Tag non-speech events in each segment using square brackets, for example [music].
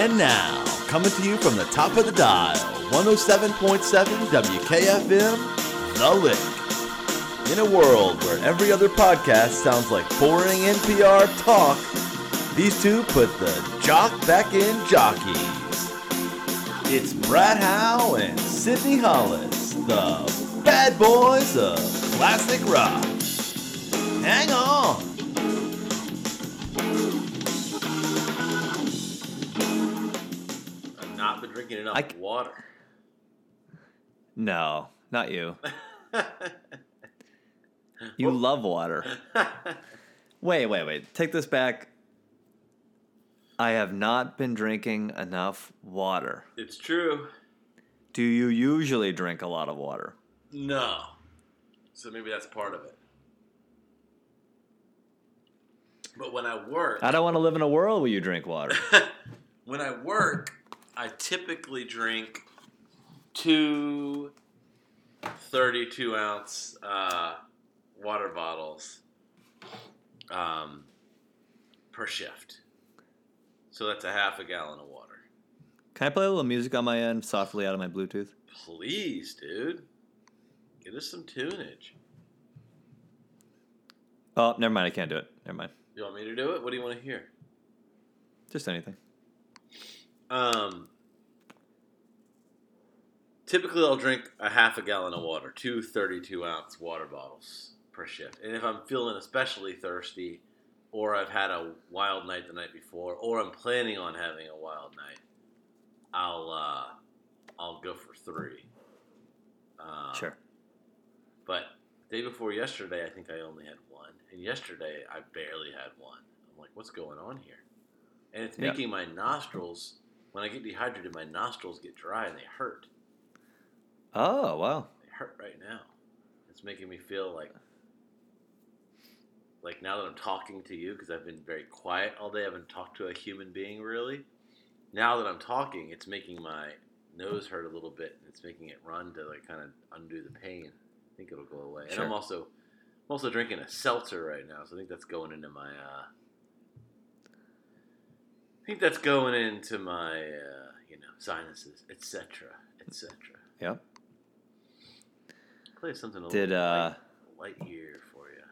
And now, coming to you from the top of the dial, 107.7 WKFM, The Lick. In a world where every other podcast sounds like boring NPR talk, these two put the jock back in jockeys. It's Brad Howe and Sydney Hollis, the bad boys of classic rock. Hang on. Drinking enough I water. No, not you. [laughs] You love water. [laughs] Wait, wait, wait. Take this back. I have not been drinking enough water. it's true. Do you usually drink a lot of water? No. So maybe that's part of it. But when I work, I don't want to live in a world where you drink water. [laughs] when I work, I typically drink two 32 ounce uh, water bottles um, per shift. So that's a half a gallon of water. Can I play a little music on my end softly out of my Bluetooth? Please, dude. Get us some tunage. Oh, never mind. I can't do it. Never mind. You want me to do it? What do you want to hear? Just anything. Um, typically, I'll drink a half a gallon of water, two 32 ounce water bottles per shift. And if I'm feeling especially thirsty, or I've had a wild night the night before, or I'm planning on having a wild night, I'll uh, I'll go for three. Um, Sure. But day before yesterday, I think I only had one, and yesterday I barely had one. I'm like, what's going on here? And it's making my nostrils. When I get dehydrated, my nostrils get dry and they hurt. Oh, wow. They hurt right now. It's making me feel like, like now that I'm talking to you, because I've been very quiet all day. I haven't talked to a human being really. Now that I'm talking, it's making my nose hurt a little bit, and it's making it run to like kind of undo the pain. I think it'll go away. And I'm also, I'm also drinking a seltzer right now, so I think that's going into my. Uh, I think that's going into my, uh, you know, sinuses, etc., etc. Yep. Play something a little Did, uh, light, light here for you.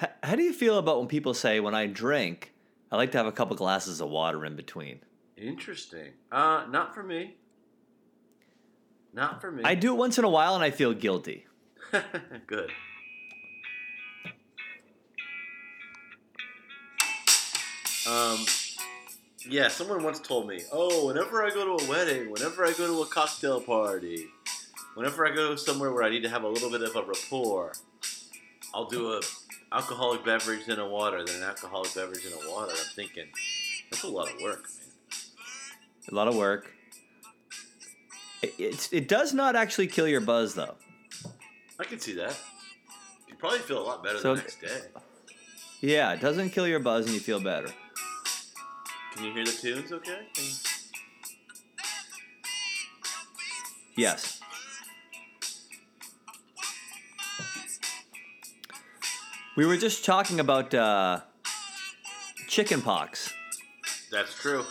H- how do you feel about when people say, when I drink, I like to have a couple glasses of water in between? Interesting. Uh, not for me. Not for me. I do it once in a while and I feel guilty. [laughs] Good. Um, yeah, someone once told me, oh, whenever I go to a wedding, whenever I go to a cocktail party, whenever I go somewhere where I need to have a little bit of a rapport, I'll do a alcoholic beverage and a water, then an alcoholic beverage and a water. I'm thinking, that's a lot of work, man. A lot of work. It, it's, it does not actually kill your buzz, though. I can see that. You probably feel a lot better So- the next day. Yeah, it doesn't kill your buzz and you feel better. Can you hear the tunes okay? Yes. We were just talking about uh, chicken pox, That's true.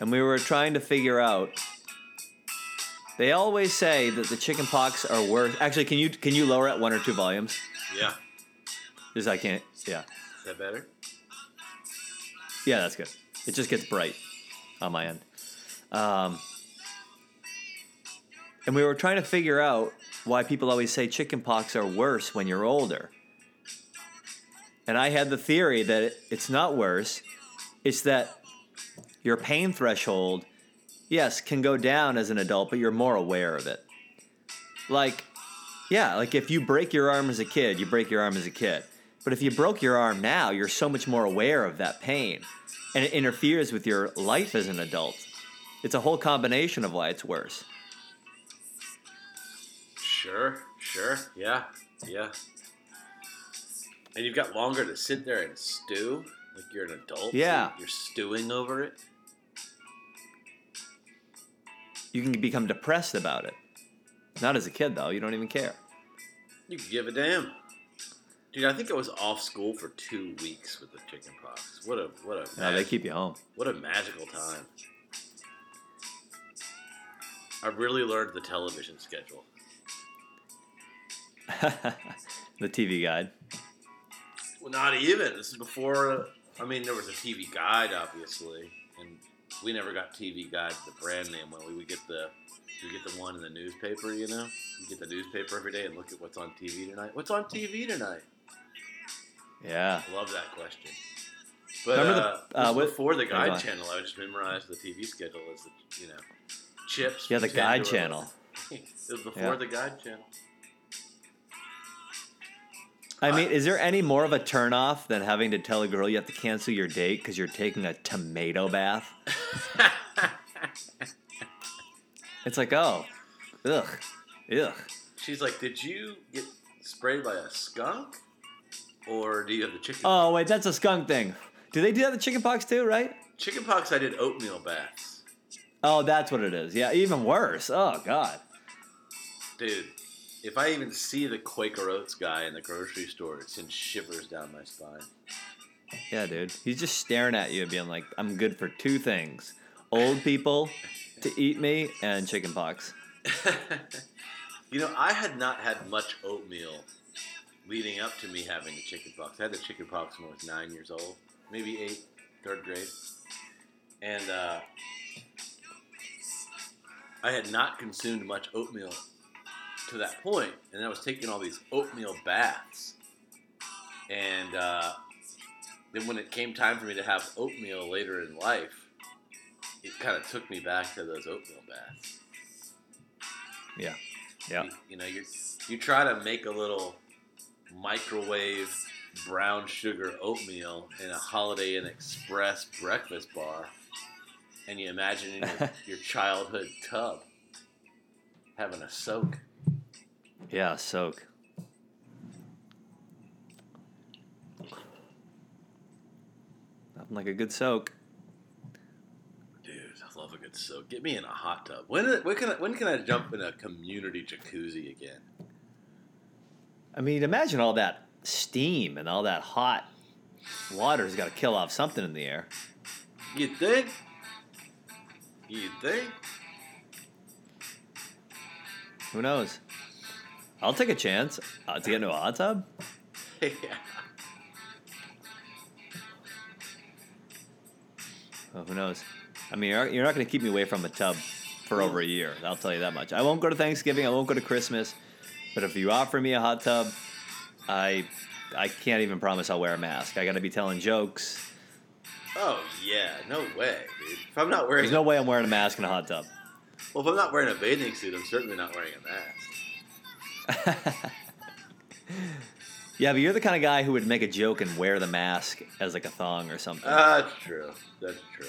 and we were trying to figure out. They always say that the chicken pox are worse. Actually, can you can you lower it one or two volumes? Yeah. Because I can't. Yeah, Is that better? Yeah, that's good. It just gets bright on my end. Um, and we were trying to figure out why people always say chicken pox are worse when you're older. And I had the theory that it, it's not worse. It's that your pain threshold, yes, can go down as an adult, but you're more aware of it. Like, yeah, like if you break your arm as a kid, you break your arm as a kid. But if you broke your arm now, you're so much more aware of that pain. And it interferes with your life as an adult. It's a whole combination of why it's worse. Sure, sure. Yeah, yeah. And you've got longer to sit there and stew, like you're an adult. Yeah. you're stewing over it. You can become depressed about it. Not as a kid, though. You don't even care. You give a damn. Dude, I think I was off school for two weeks with the chicken pox. What a what a No, they keep you home. what a magical time. I really learned the television schedule. [laughs] the TV guide. Well, not even. This is before. I mean, there was a TV guide, obviously, and we never got TV guide, the brand name one. We would get the we get the one in the newspaper. You know, you get the newspaper every day and look at what's on TV tonight. What's on TV tonight? Yeah. Love that question. But Remember uh, the- uh, was what- before the Oh, guide channel, I just memorized the TV schedule as the you know chips. Yeah, the guide channel. [laughs] it was before Yeah. the guide channel. I mean, is there any more of a turnoff than having to tell a girl you have to cancel your date because you're taking a tomato bath? [laughs] It's like, oh, ugh, ugh. She's like, "Did you get sprayed by a skunk, or do you have the chicken Oh, wait, that's a skunk thing. Do they do that the chicken pox too, right? chicken pox?" I did oatmeal baths, Oh, that's what it is. Yeah, even worse. Oh, God. dude. If I even see the Quaker Oats guy in the grocery store, it sends shivers down my spine. Yeah, dude. He's just staring at you, being like, I'm good for two things old people to eat me and chicken pox. [laughs] you know, I had not had much oatmeal leading up to me having the chicken pox. I had the chicken pox when I was nine years old, maybe eight, third grade. And uh, I had not consumed much oatmeal to that point, and I was taking all these oatmeal baths. And uh, then when it came time for me to have oatmeal later in life, it kind of took me back to those oatmeal baths. Yeah. Yeah. You, you know, you you try to make a little microwave brown sugar oatmeal in a Holiday Inn Express breakfast bar, and you imagine in your, [laughs] your childhood tub having a soak. Yeah, soak. Nothing like a good soak. Dude, I love a good soak. Get me in a hot tub. When when can I, when can I jump in a community jacuzzi again? I mean, imagine all that steam and all that hot water's got to kill off something in the air. You think? You think? Who knows? I'll take a chance uh, to get into a hot tub. [laughs] yeah. Oh, who knows? I mean, you're, you're not going to keep me away from a tub for over a year. I'll tell you that much. I won't go to Thanksgiving. I won't go to Christmas. But if you offer me a hot tub, I I can't even promise I'll wear a mask. I got to be telling jokes. Oh yeah, no way, dude. If I'm not wearing There's no way I'm wearing a mask in a hot tub. well, if I'm not wearing a bathing suit, I'm certainly not wearing a mask. [laughs] yeah, but you're the kind of guy who would make a joke and wear the mask as like a thong or something. Ah, That's true. That's true.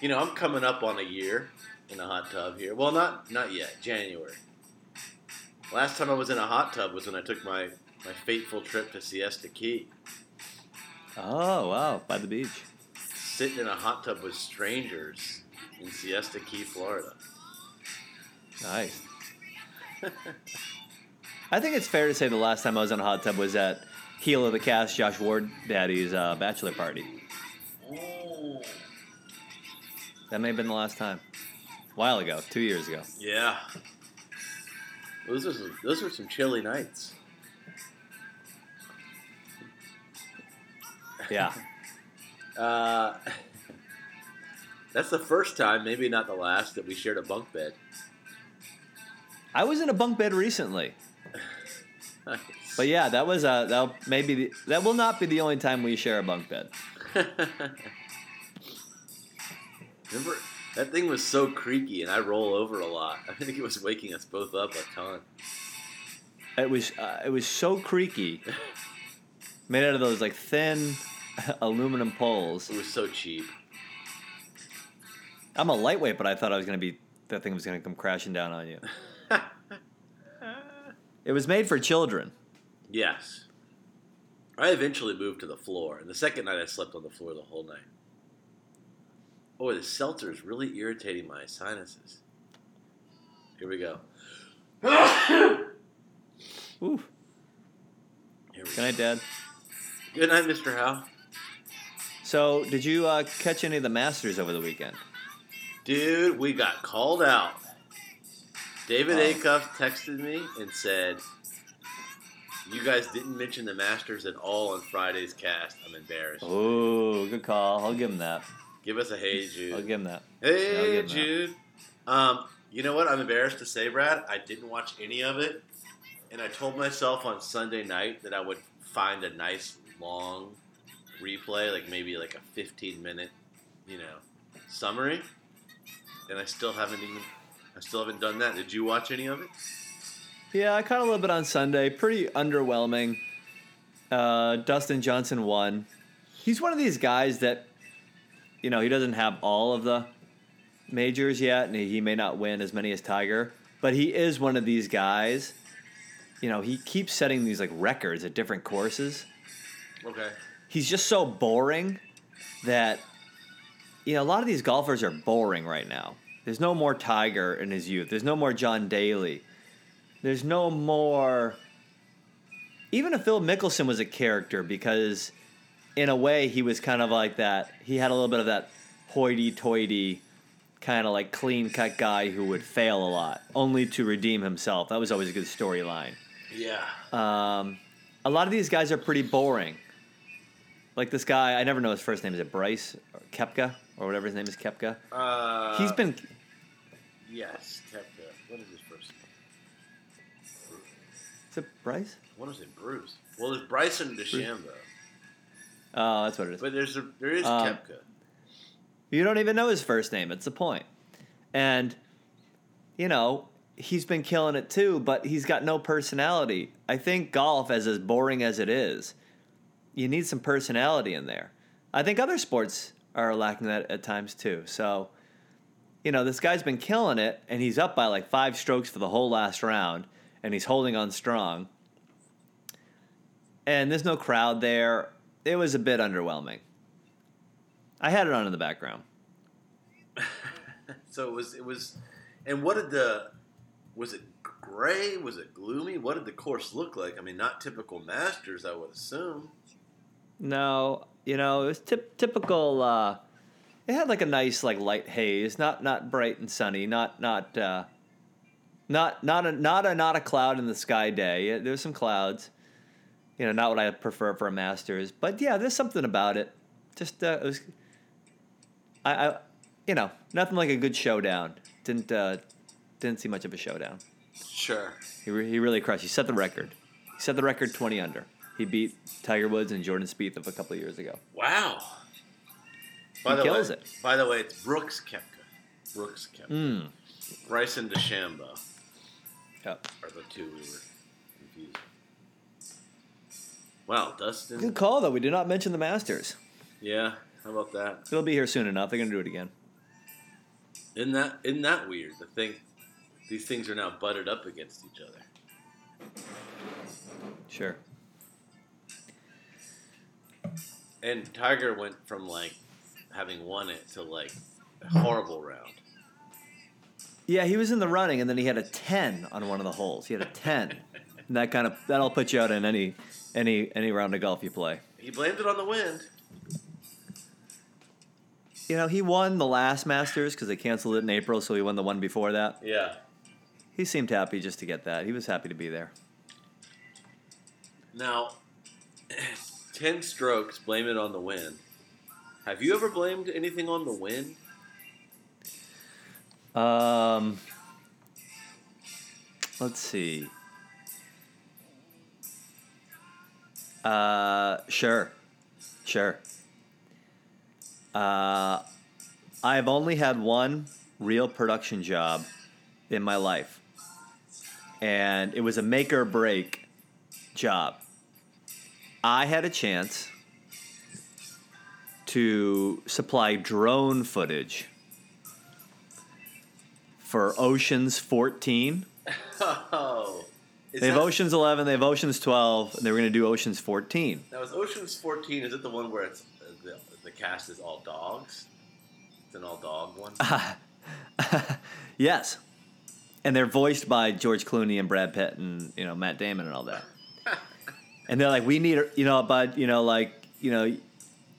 You know, I'm coming up on a year in a hot tub here. Well, not not yet. January. Last time I was in a hot tub was when I took my my fateful trip to Siesta Key. oh, wow. By the beach. Sitting in a hot tub with strangers in Siesta Key, Florida. Nice. [laughs] I think it's fair to say the last time I was in a hot tub was at Heel of the Cast, Josh Ward Daddy's uh, bachelor party. That may have been the last time. A while ago, two years ago. Yeah. Those are some, those were some chilly nights. Yeah. [laughs] Uh, [laughs] that's the first time, maybe not the last, that we shared a bunk bed. I was in a bunk bed recently. [laughs] Nice. But yeah, that was uh that maybe the, that will not be the only time we share a bunk bed. Remember, that thing was so creaky, and I roll over a lot. [laughs] I think it was waking us both up a ton. It was uh, it was so creaky. Made out of those like thin [laughs] aluminum poles. It was so cheap. I'm a lightweight, but I thought I was gonna be that thing was gonna come crashing down on you. [laughs] It was made for children. yes. I eventually moved to the floor, and the second night I slept on the floor the whole night. Boy, the seltzer is really irritating my sinuses. Here we go. [coughs] Ooh. Here we Good go. night, Dad. Good night, Mr. Howe. So, did you uh, catch any of the Masters over the weekend? Dude, we got called out. David Oh. Acuff texted me and said, "You guys didn't mention the Masters at all on Friday's cast. I'm embarrassed. Oh, good call. I'll give him that. Give us a hey, Jude. I'll give him that. Hey, him that. Jude. Um, you know what? I'm embarrassed to say, Brad. I didn't watch any of it, and I told myself on Sunday night that I would find a nice long replay, like maybe like a 15 minute, you know, summary. And I still haven't even, I still haven't done that. Did you watch any of it? Yeah, I caught a little bit on Sunday. Pretty underwhelming. Uh, Dustin Johnson won. He's one of these guys that, you know, he doesn't have all of the majors yet, and he may not win as many as Tiger, but he is one of these guys. You know, he keeps setting these like records at different courses. Okay. He's just so boring that, you know, a lot of these golfers are boring right now. There's no more Tiger in his youth. There's no more John Daly. There's no more. Even if Phil Mickelson was a character, because in a way he was kind of like that. He had a little bit of that hoity-toity, kind of like clean-cut guy who would fail a lot, only to redeem himself. That was always a good storyline. Yeah. Um, a lot of these guys are pretty boring. Like this guy, I never know his first name. Is it Bryce or Koepka or whatever his name is? Koepka. Uh, He's been. Yes, Koepka. What is his first name? Is it Bryce? What is it? Bruce. Well, it's Bryson DeChambeau. Oh, that's what it is. But there's a, there is Um, Koepka. You don't even know his first name. It's the point. And, you know, he's been killing it too, but he's got no personality. I think golf, as as boring as it is, you need some personality in there. I think other sports are lacking that at times too. So, you know, this guy's been killing it, and he's up by like five strokes for the whole last round, and he's holding on strong. And there's no crowd there. It was a bit underwhelming. I had it on in the background. [laughs] So it was it was, and what did the was it gray? Was it gloomy? What did the course look like? I mean, not typical Masters, I would assume. No, you know, it was typ- typical. Uh, it had like a nice like light haze, not not bright and sunny, not not uh, not not a not a not a cloud in the sky day. Yeah, There's some clouds, you know, not what I prefer for a Masters, but yeah, there's something about it. Just uh, it was, I, I, you know, nothing like a good showdown. Didn't uh, didn't see much of a showdown. Sure. He, re- he really crushed. He set the record. He set the record 20 under. He beat Tiger Woods and Jordan Spieth of a couple of years ago. Wow. He the kills way, it. By the way, it's Brooks Koepka. Brooks Koepka. Mm. Bryson DeChambeau Yep. are the two we were Wow, Dustin. Good call, though. We did not mention the Masters. Yeah. How about that? It'll be here soon enough. They're going to do it again. Isn't that isn't that weird? The thing, these things are now butted up against each other. Sure. And Tiger went from like having won it to like a horrible round. Yeah, he was in the running, and then he had a 10 on one of the holes. He had a 10. [laughs] and that kind of that'll put you out in any any any round of golf you play. He blamed it on the wind. You know, he won the last Masters because they canceled it in April, so he won the one before that. Yeah. He seemed happy just to get that. He was happy to be there. Now, [clears throat] ten strokes. Blame it on the wind. Have you ever blamed anything on the wind? Um, let's see. Uh, sure, sure. Uh, I've only had one real production job in my life, and it was a make or break job. I had a chance to supply drone footage for Oceans 14. [laughs] Is They have Oceans 11, they have Oceans 12, and they were going to do Oceans 14. Now, is Ocean's Fourteen? Is it the one where it's uh, the, the cast is all dogs? It's an all dog one. [laughs] yes. And they're voiced by George Clooney and Brad Pitt and, you know, Matt Damon and all that. [laughs] and they're like, we need, you know, but, you know, like, you know,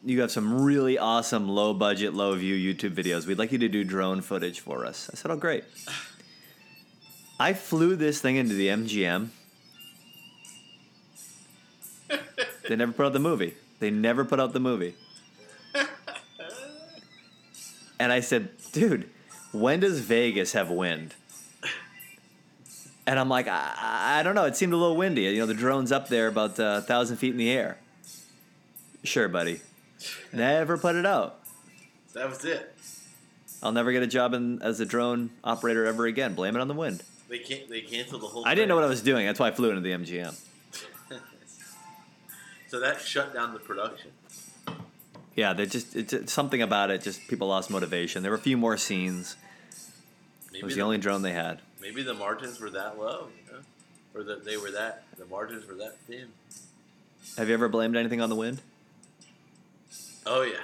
you have some really awesome low budget, low view YouTube videos. We'd like you to do drone footage for us. I said, oh, great. [laughs] I flew this thing into the MGM. they never put out the movie. They never put out the movie. And I said, dude, when does Vegas have wind? And I'm like, I, I don't know. It seemed a little windy. You know, the drone's up there about uh, a thousand feet in the air. Sure, buddy. Never put it out. That was it. I'll never get a job in, as a drone operator ever again. Blame it on the wind. They can't. They canceled the whole. I didn't know what I was doing. That's why I flew into the MGM. [laughs] So that shut down the production. Yeah, they just it's, it's something about it. Just people lost motivation. There were a few more scenes. Maybe It was the, the only drone they had. maybe the margins were that low, you know, or that they were that the margins were that thin. Have you ever blamed anything on the wind? Oh yeah,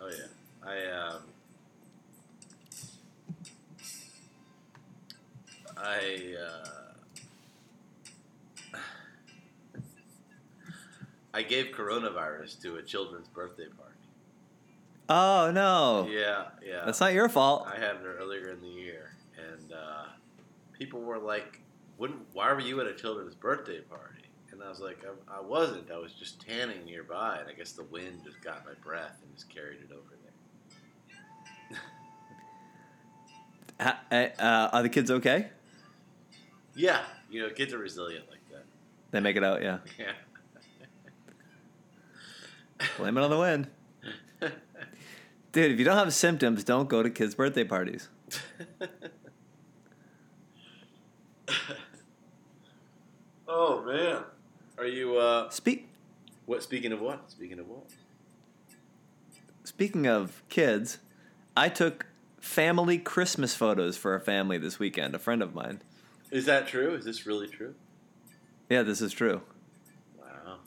oh yeah. I um, I uh, [sighs] I gave coronavirus to a children's birthday party. Oh no, Yeah, yeah. that's not your fault. I had it earlier in the year, and uh, people were like, "Wouldn't? Why were you at a children's birthday party?" And I was like, I, "I wasn't. I was just tanning nearby, and I guess the wind just got my breath and just carried it over there." Ha- uh, are the kids okay? Yeah, you know, kids are resilient like that. They make it out. Yeah, [laughs] Yeah. blame it on the wind, [laughs] dude. If you don't have symptoms, don't go to kids' birthday parties. [laughs] oh man, are you? uh Speak. What? Speaking of what? Speaking of what? Speaking of kids, I took family Christmas photos for a family this weekend. A friend of mine. Is that true? Is this really true? Yeah, this is true. Wow.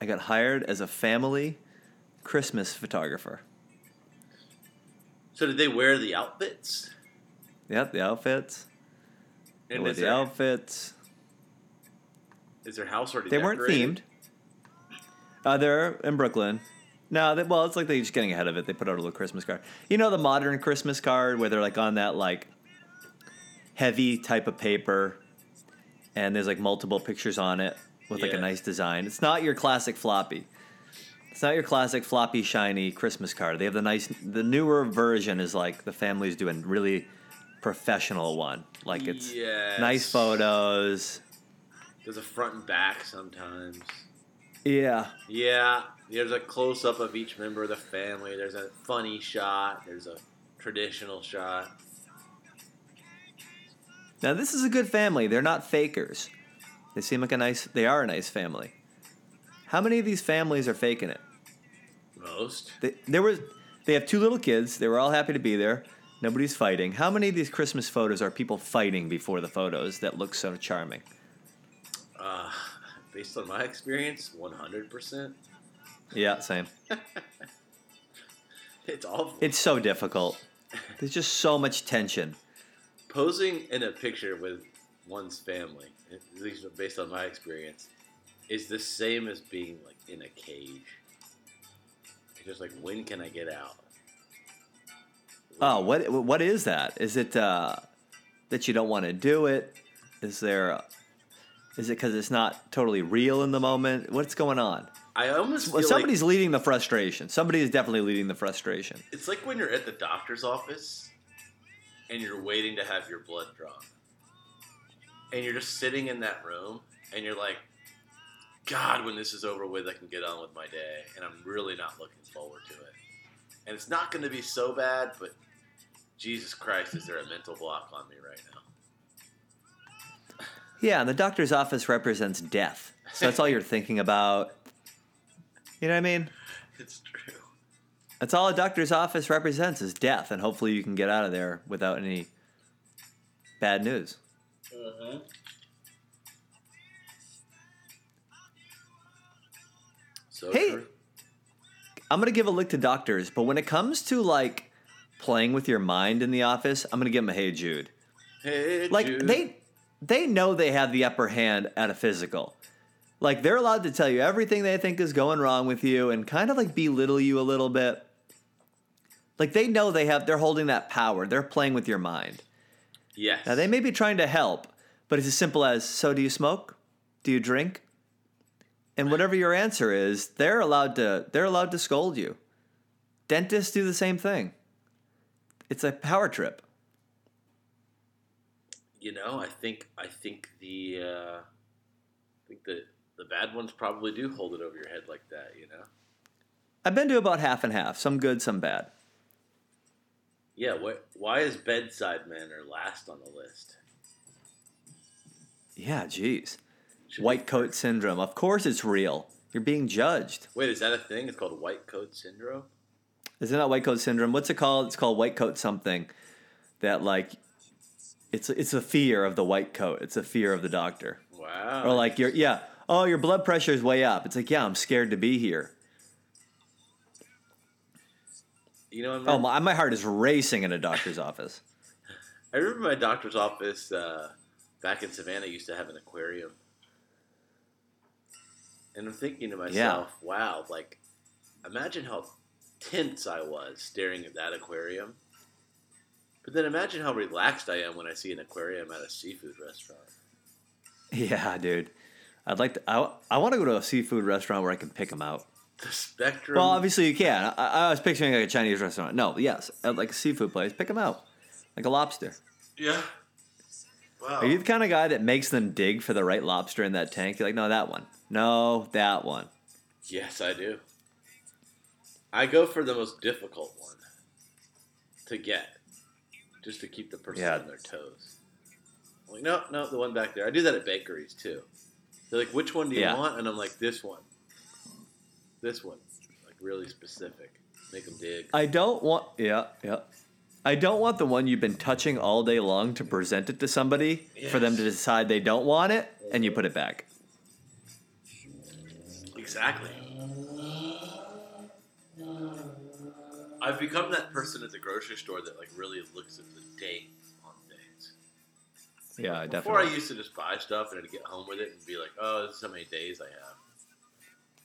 I got hired as a family Christmas photographer. So did they wear the outfits? Yep, the outfits. And is the their, outfits. is their house already? They weren't themed. Uh, they're in Brooklyn. No, they, well, it's like they're just getting ahead of it. They put out a little Christmas card. You know the modern Christmas card where they're like on that like heavy type of paper, and there's like multiple pictures on it with like a nice design. It's not your classic floppy. It's not your classic floppy shiny Christmas card. They have the nice. The newer version is like the family's doing really professional one. Like it's Yes. nice photos. There's a front and back sometimes. Yeah. Yeah, there's a close up of each member of the family. There's a funny shot. There's a traditional shot. Now this is a good family. They're not fakers. They seem like a nice. They are a nice family. How many of these families are faking it? Most. They, there was. They have two little kids. They were all happy to be there. Nobody's fighting. How many of these Christmas photos are people fighting before the photos that look so charming? Uh, based on my experience, 100%. Yeah, same. [laughs] It's awful. It's so difficult. There's just so much tension. Posing in a picture with one's family, at least based on my experience, is the same as being like in a cage. It's just like, when can I get out? Oh, what what is that? Is it uh, that you don't want to do it? Is there? Is it because it's not totally real in the moment? What's going on? I almost Well, like somebody's leading the frustration. Somebody is definitely leading the frustration. It's like when you're at the doctor's office and you're waiting to have your blood drawn. And you're just sitting in that room and you're like, God, when this is over with, I can get on with my day. And I'm really not looking forward to it. And it's not going to be so bad, but Jesus Christ, is there a mental block on me right now? [laughs] Yeah, and the doctor's office represents death. So that's all you're thinking about. You know what I mean? [laughs] It's true. That's all a doctor's office represents is death, and hopefully you can get out of there without any bad news. Mm-hmm. So Hey. true. I'm gonna give a lick to doctors, but when it comes to like playing with your mind in the office, I'm gonna give them a hey Jude. Hey, Like Jude. they they know they have the upper hand at a physical. Like they're allowed to tell you everything they think is going wrong with you and kind of like belittle you a little bit. Like they know they have they're holding that power. They're playing with your mind. Yes. Now they may be trying to help, but it's as simple as so do you smoke? Do you drink? And whatever your answer is, they're allowed to they're allowed to scold you. Dentists do the same thing. It's a power trip. you know, I think I think the uh, I think the the bad ones probably do hold it over your head like that. You know. I've been to about half and half, some good, some bad. Yeah. Why, why is bedside manner last on the list? Yeah, be White coat syndrome. Of course it's real. You're being judged. Wait, is that a thing? It's called white coat syndrome. Is it not that white coat syndrome? What's it called? It's called white coat something. That like it's it's a fear of the white coat. It's a fear of the doctor. Wow. Or like your yeah, oh your blood pressure is way up. It's like, yeah, I'm scared to be here. You know, what I Oh, my, my heart is racing in a doctor's office. [laughs] I remember my doctor's office uh, back in Savannah used to have an aquarium, and I'm thinking to myself, wow, like imagine how tense I was staring at that aquarium. But then imagine how relaxed I am when I see an aquarium at a seafood restaurant. [laughs] Yeah, dude. I'd like to. I, I want to go to a seafood restaurant where I can pick them out. The spectrum. Well, obviously you can. I, I was picturing like a Chinese restaurant. No, yes, at like a seafood place, pick them out, like a lobster. yeah. Wow. Are you the kind of guy that makes them dig for the right lobster in that tank? You're like, no, that one. No, that one. Yes, I do. I go for the most difficult one to get, just to keep the person Yeah. on their toes. I'm like, no, no, the one back there. I do that at bakeries too. They're like, which one do you Yeah. want? And I'm like, this one. This one. Like, really specific. Make them dig. I don't want. Yeah, yeah. I don't want the one you've been touching all day long to present it to somebody for them to decide they don't want it and you put it back. Exactly. I've become that person at the grocery store that like really looks at the date on things. Yeah, I definitely Before I used to just buy stuff and I'd get home with it and be like, oh, this is how many days I have.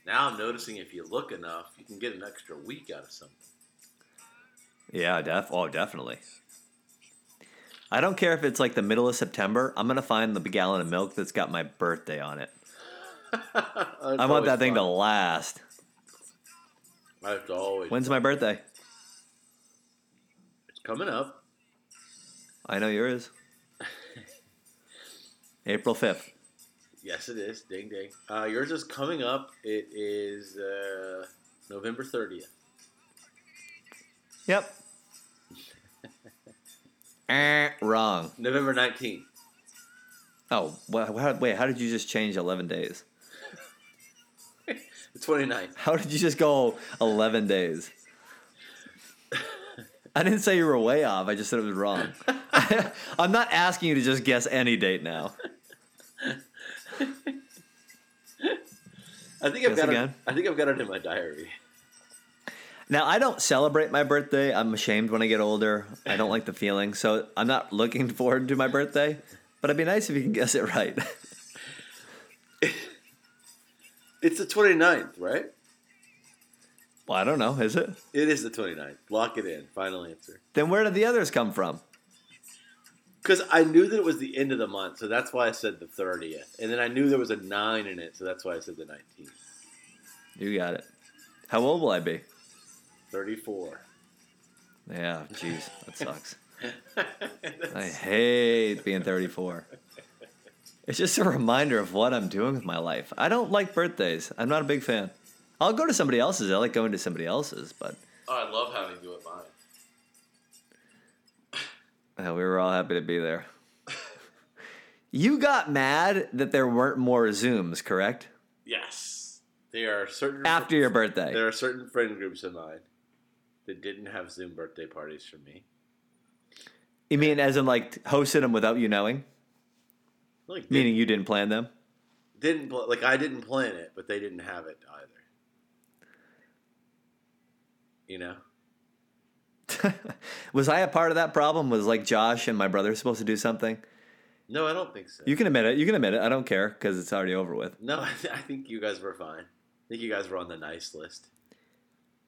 Now I'm noticing if you look enough, you can get an extra week out of something. Yeah, def. Oh, definitely. I don't care if it's like the middle of September. I'm gonna find the gallon of milk that's got my birthday on it. [laughs] I want that thing to last. To always. When's my birthday? It's coming up. I know yours. [laughs] April 5th. Yes, it is. Ding ding. Uh, yours is coming up. It is uh, November 30th. Yep. [laughs] Eh, wrong. November 19th. Oh, wha- how, wait, how did you just change 11 days? [laughs] The 29th. How did you just go 11 days? [laughs] I didn't say you were way off. I just said it was wrong. I'm not asking you to just guess any date now. [laughs] I think I've Guess got again. it. I think I've got it in my diary. Now, I don't celebrate my birthday. I'm ashamed when I get older. I don't like the feeling. So I'm not looking [laughs] forward to my birthday. But it'd be nice if you can guess it right. [laughs] It's the 29th, right? well, I don't know. Is it? It is the 29th. Lock it in. Final answer. Then where did the others come from? Because I knew that it was the end of the month, so that's why I said the 30th. And then I knew there was a 9 in it, so that's why I said the 19th. You got it. How old will I be? 34. Yeah, jeez, that sucks. [laughs] I hate being 34. It's just a reminder of what I'm doing with my life. I don't like birthdays. I'm not a big fan. I'll go to somebody else's. I like going to somebody else's, but Oh, I love having you uh, we were all happy to be there. You got mad that there weren't more Zooms, correct? Yes. There are certain After your birthday. there are certain friend groups of mine that didn't have Zoom birthday parties for me. You mean as in like hosted them without you knowing? Like Meaning you didn't plan them? didn't pl- like I didn't plan it, but they didn't have it either. You know? [laughs] was I a part of that problem? Was like Josh and my brother supposed to do something? No, I don't think so. You can admit it. You can admit it. I don't care because it's already over with. No, [laughs] I, th- I think you guys were fine. I think you guys were on the nice list.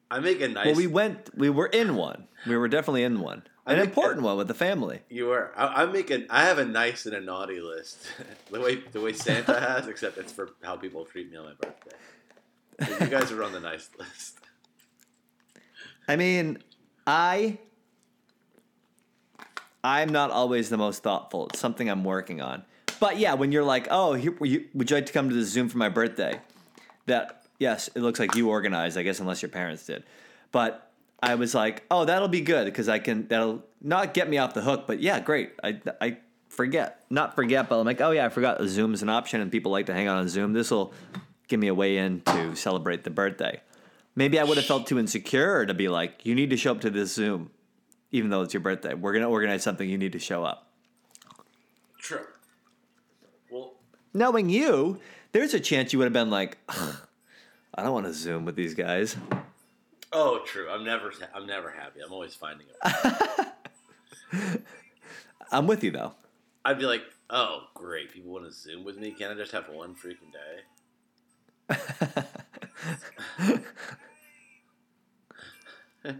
I make a nice. Well, we went. We were in one. We were definitely in one. An important one with the family. You were. I, I make a. I have a nice and a naughty list. [laughs] the way the way Santa has, except it's for how people treat me on my birthday. You guys were on the nice list. I mean, I. I'm not always the most thoughtful. It's something I'm working on. But yeah, when you're like, "Oh, here, you would you like to come to the Zoom for my birthday?" That yes, it looks like you organized. I guess unless your parents did. But I was like, "Oh, that'll be good because I can. That'll not get me off the hook, but yeah, great. I I forget, not forget, but I'm like, oh yeah, I forgot the Zoom is an option and people like to hang out on Zoom. This will give me a way in to celebrate the birthday. Maybe I would have felt too insecure to be like, you need to show up to this Zoom, even though it's your birthday. We're gonna organize something. You need to show up. True. Well, Knowing you, there's a chance you would have been like, I don't want to Zoom with these guys. oh, true. I'm never. I'm never happy. I'm always finding it. [laughs] I'm with you though. I'd be like, oh, great. People want to Zoom with me. Can't I just have one freaking day? [laughs] [laughs]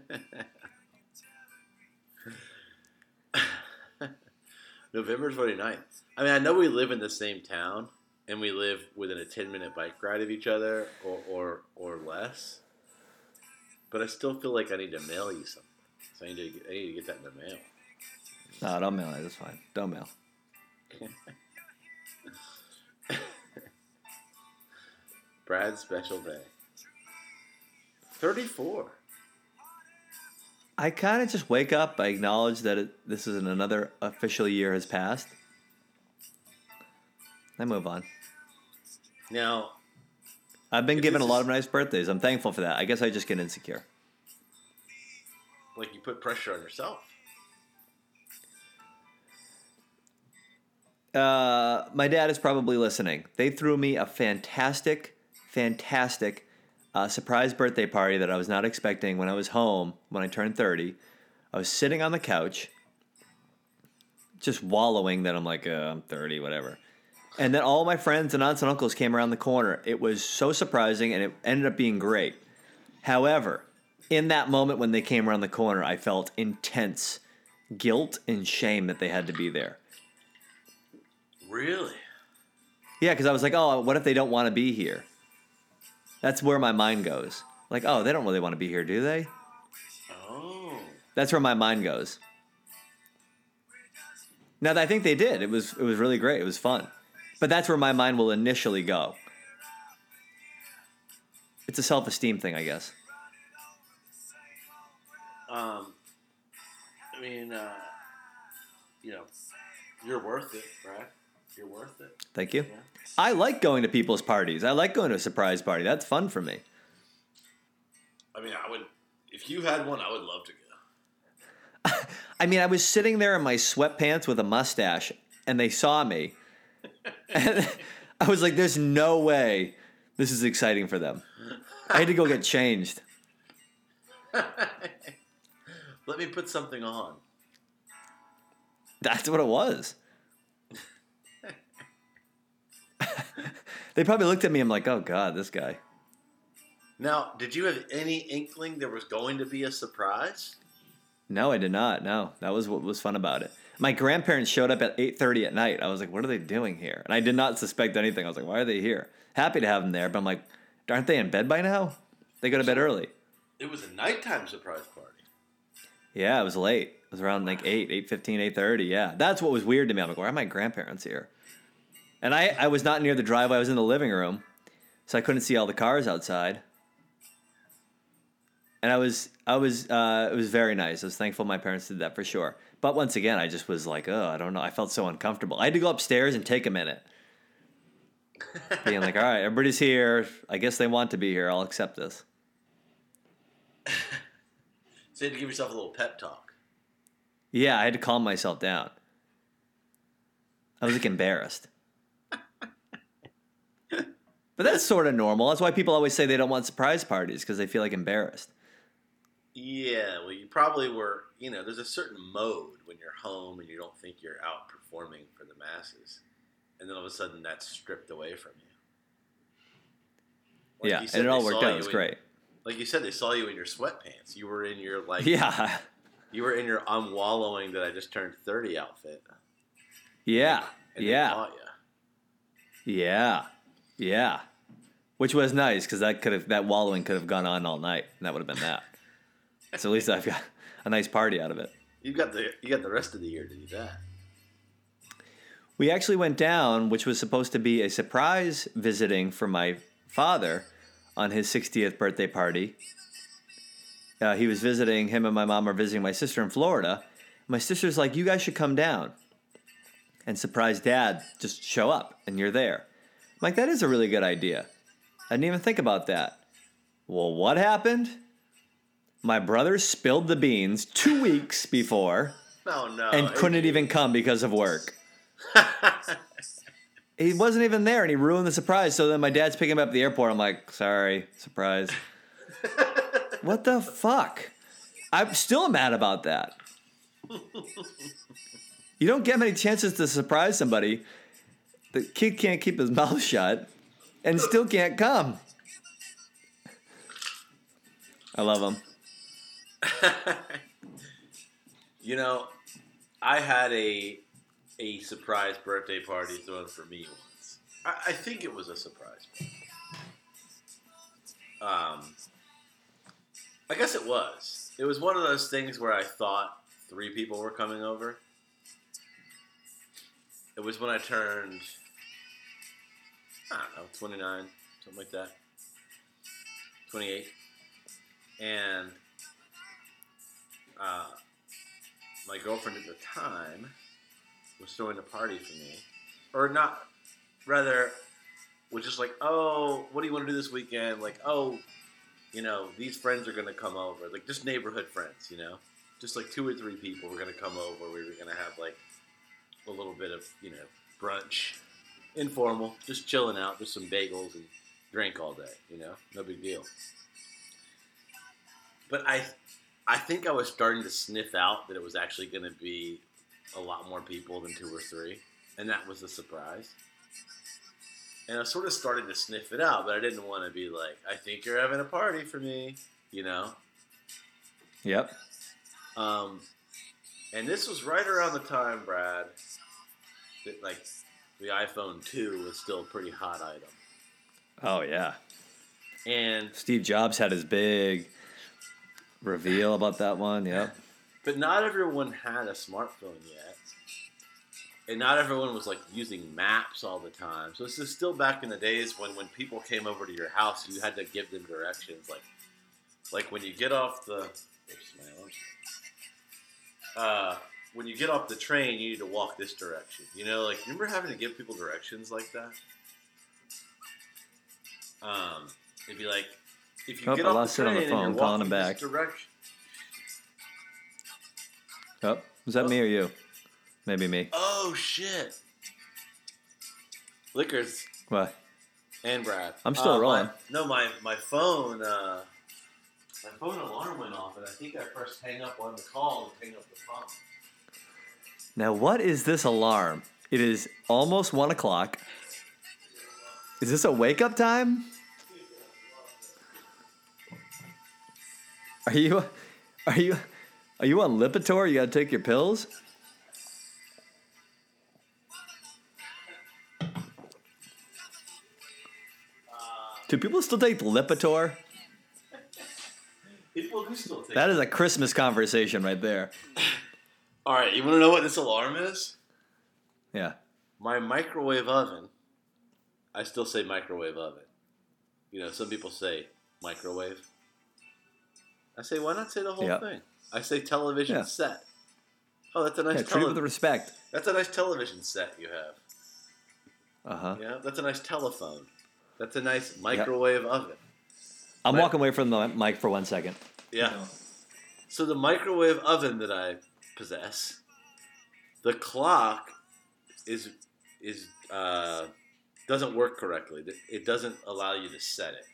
November 29th. I mean, I know we live in the same town and we live within a 10 minute bike ride of each other or, or, or less, but I still feel like I need to mail you something. So I need to get, I need to get that in the mail. No, don't mail it. That's fine. Don't mail. [laughs] Brad's special day. 34. I kind of just wake up. I acknowledge that it, this is another official year has passed. I move on. Now, I've been given a lot of nice birthdays. I'm thankful for that. I guess I just get insecure. like you put pressure on yourself. Uh, my dad is probably listening. They threw me a fantastic, fantastic uh, surprise birthday party that I was not expecting when I was home when I turned 30. I was sitting on the couch, just wallowing that I'm like, uh, I'm 30, whatever. And then all my friends and aunts and uncles came around the corner. It was so surprising and it ended up being great. However, in that moment when they came around the corner, I felt intense guilt and shame that they had to be there. Really? Yeah, because I was like, oh, what if they don't want to be here? That's where my mind goes. Like, oh, they don't really want to be here, do they? Oh. That's where my mind goes. Now, I think they did. It was it was really great. It was fun, but that's where my mind will initially go. It's a self esteem thing, I guess. Um, I mean, uh, you know, you're worth it, right? You're worth it. Thank you. Yeah. I like going to people's parties. I like going to a surprise party. That's fun for me. I mean, I would, if you had one, I would love to go. I mean, I was sitting there in my sweatpants with a mustache, and they saw me, and I was like, "There's no way this is exciting for them." I had to go get changed. [laughs] Let me put something on. That's what it was. They probably looked at me. I'm like, "Oh God, this guy." Now, did you have any inkling there was going to be a surprise? No, I did not. No, that was what was fun about it. My grandparents showed up at 8:30 at night. I was like, "What are they doing here?" And I did not suspect anything. I was like, "Why are they here?" Happy to have them there, but I'm like, "Aren't they in bed by now?" They go to bed early. It was a nighttime surprise party. Yeah, it was late. It was around like 8, 8.15, 8.30. Yeah, that's what was weird to me. I'm like, why are my grandparents here? And I, I was not near the driveway. I was in the living room, so I couldn't see all the cars outside. And I was, I was, uh, it was very nice. I was thankful my parents did that for sure. But once again, I just was like, oh, I don't know. I felt so uncomfortable. I had to go upstairs and take a minute. [laughs] Being like, all right, everybody's here. I guess they want to be here. I'll accept this. [laughs] So you had to give yourself a little pep talk. Yeah, I had to calm myself down. I was like embarrassed. But that's sort of normal. That's why people always say they don't want surprise parties because they feel like embarrassed. Yeah, well, you probably were. You know, there's a certain mode when you're home and you don't think you're out performing for the masses, and then all of a sudden that's stripped away from you. Like yeah, you and it all worked out. It was in- great. Like you said, they saw you in your sweatpants. You were in your like Yeah, you were in your I'm wallowing that I just turned thirty outfit. yeah, And they yeah, caught you. yeah, yeah. Which was nice because that could have that wallowing could have gone on all night, and that would have been that. so at least I've got a nice party out of it. You got the you got the rest of the year to do that. We actually went down, which was supposed to be a surprise visiting for my father on his 60th birthday party. Uh, he was visiting, him and my mom are visiting my sister in Florida. My sister's like, You guys should come down and surprise dad, just show up and you're there. I'm like, That is a really good idea. I didn't even think about that. Well, what happened? My brother spilled the beans two weeks before No, no. and couldn't even come because of work. [laughs] he wasn't even there and he ruined the surprise. So then my dad's picking him up at the airport. I'm like, sorry, surprise. [laughs] what the fuck? I'm still mad about that. [laughs] You don't get many chances to surprise somebody. The kid can't keep his mouth shut and still can't come. I love him. [laughs] You know, I had a a surprise birthday party thrown for me once. I, I think it was a surprise. Um, I guess it was. It was one of those things where I thought three people were coming over. It was when I turned, I don't know, 29, something like that. 28. And uh, my girlfriend at the time was throwing a party for me. Or not, rather, was just like, oh, what do you want to do this weekend? Like, oh, you know, these friends are going to come over. Like, just neighborhood friends, you know? Just like two or three people were going to come over. We were going to have like a little bit of, you know, brunch. Informal, just chilling out, just some bagels and drink all day, you know? No big deal. But I I think I was starting to sniff out that it was actually going to be a lot more people than two or three, and that was a surprise. And I sort of started to sniff it out, but I didn't want to be like, "I think you're having a party for me," you know. Yep. Um, and this was right around the time, Brad, that like the iPhone two was still a pretty hot item, Oh, yeah. and Steve Jobs had his big reveal about that one. Yep. But not everyone had a smartphone yet. And not everyone was like using maps all the time. So this is still back in the days when when people came over to your house, you had to give them directions. Like like when you get off the oops, my alarm's- uh, when you get off the train, you need to walk this direction. You know, like remember having to give people directions like that? Um, it'd be like if you Oh, get I off lost the it on train the and phone, you're calling him walking back. this direction. Yep. Was that me or you? Maybe me. Oh shit! Liquors What? and Brad. I'm still Uh, my- rolling. no, my my phone. Uh, my phone alarm went off, and I think I pressed hang up on the call and hang up the phone. Now, what is this alarm? It is almost one o'clock. Is this a wake up time? Are you, are you, are you on Lipitor? You got to take your pills. Do people still take Lipitor? People do still take. That is a Christmas conversation right there. All right, you want to know what this alarm is? Yeah. My microwave oven. I still say microwave oven. You know, some people say microwave. I say, why not say the whole Yeah. thing? I say television Yeah. set. Oh, that's a nice Yeah, treat with television. respect. That's a nice television set you have. Uh huh. Yeah, that's a nice telephone. That's a nice microwave oven. I'm Right. walking away from the mic for one second. Yeah. So the microwave oven that I possess, the clock is is uh, doesn't work correctly. It doesn't allow you to set it.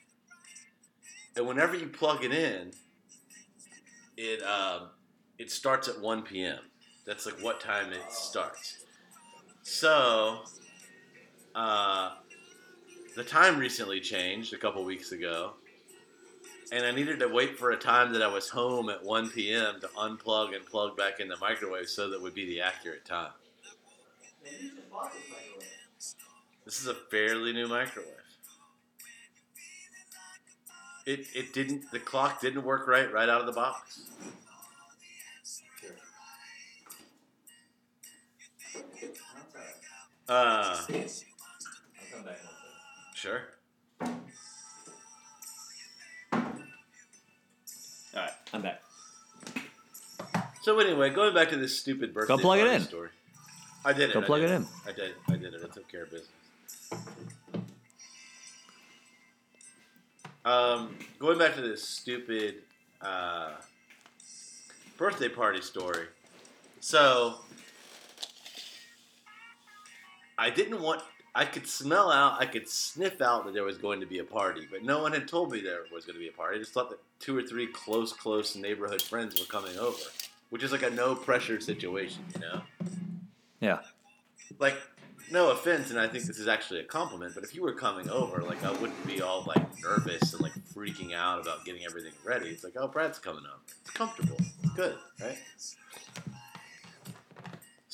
And whenever you plug it in, it um, it starts at 1 p.m. That's like what time it starts. So, uh, the time recently changed a couple weeks ago, and I needed to wait for a time that I was home at 1 p.m. to unplug and plug back in the microwave so that would be the accurate time. This is a fairly new microwave. It, it didn't the clock didn't work right right out of the box. Uh, sure. I'm back. So anyway, going back to this stupid birthday Go plug it party in. story. I did it. Go I plug did it in. I did. I did it. I took care of business. Um, going back to this stupid uh, birthday party story. So I didn't want. I could smell out. I could sniff out that there was going to be a party, but no one had told me there was going to be a party. I just thought that two or three close, close neighborhood friends were coming over, which is like a no pressure situation, you know Yeah. like no offense and i think this is actually a compliment but if you were coming over like i wouldn't be all like nervous and like freaking out about getting everything ready it's like oh brad's coming over it's comfortable It's good right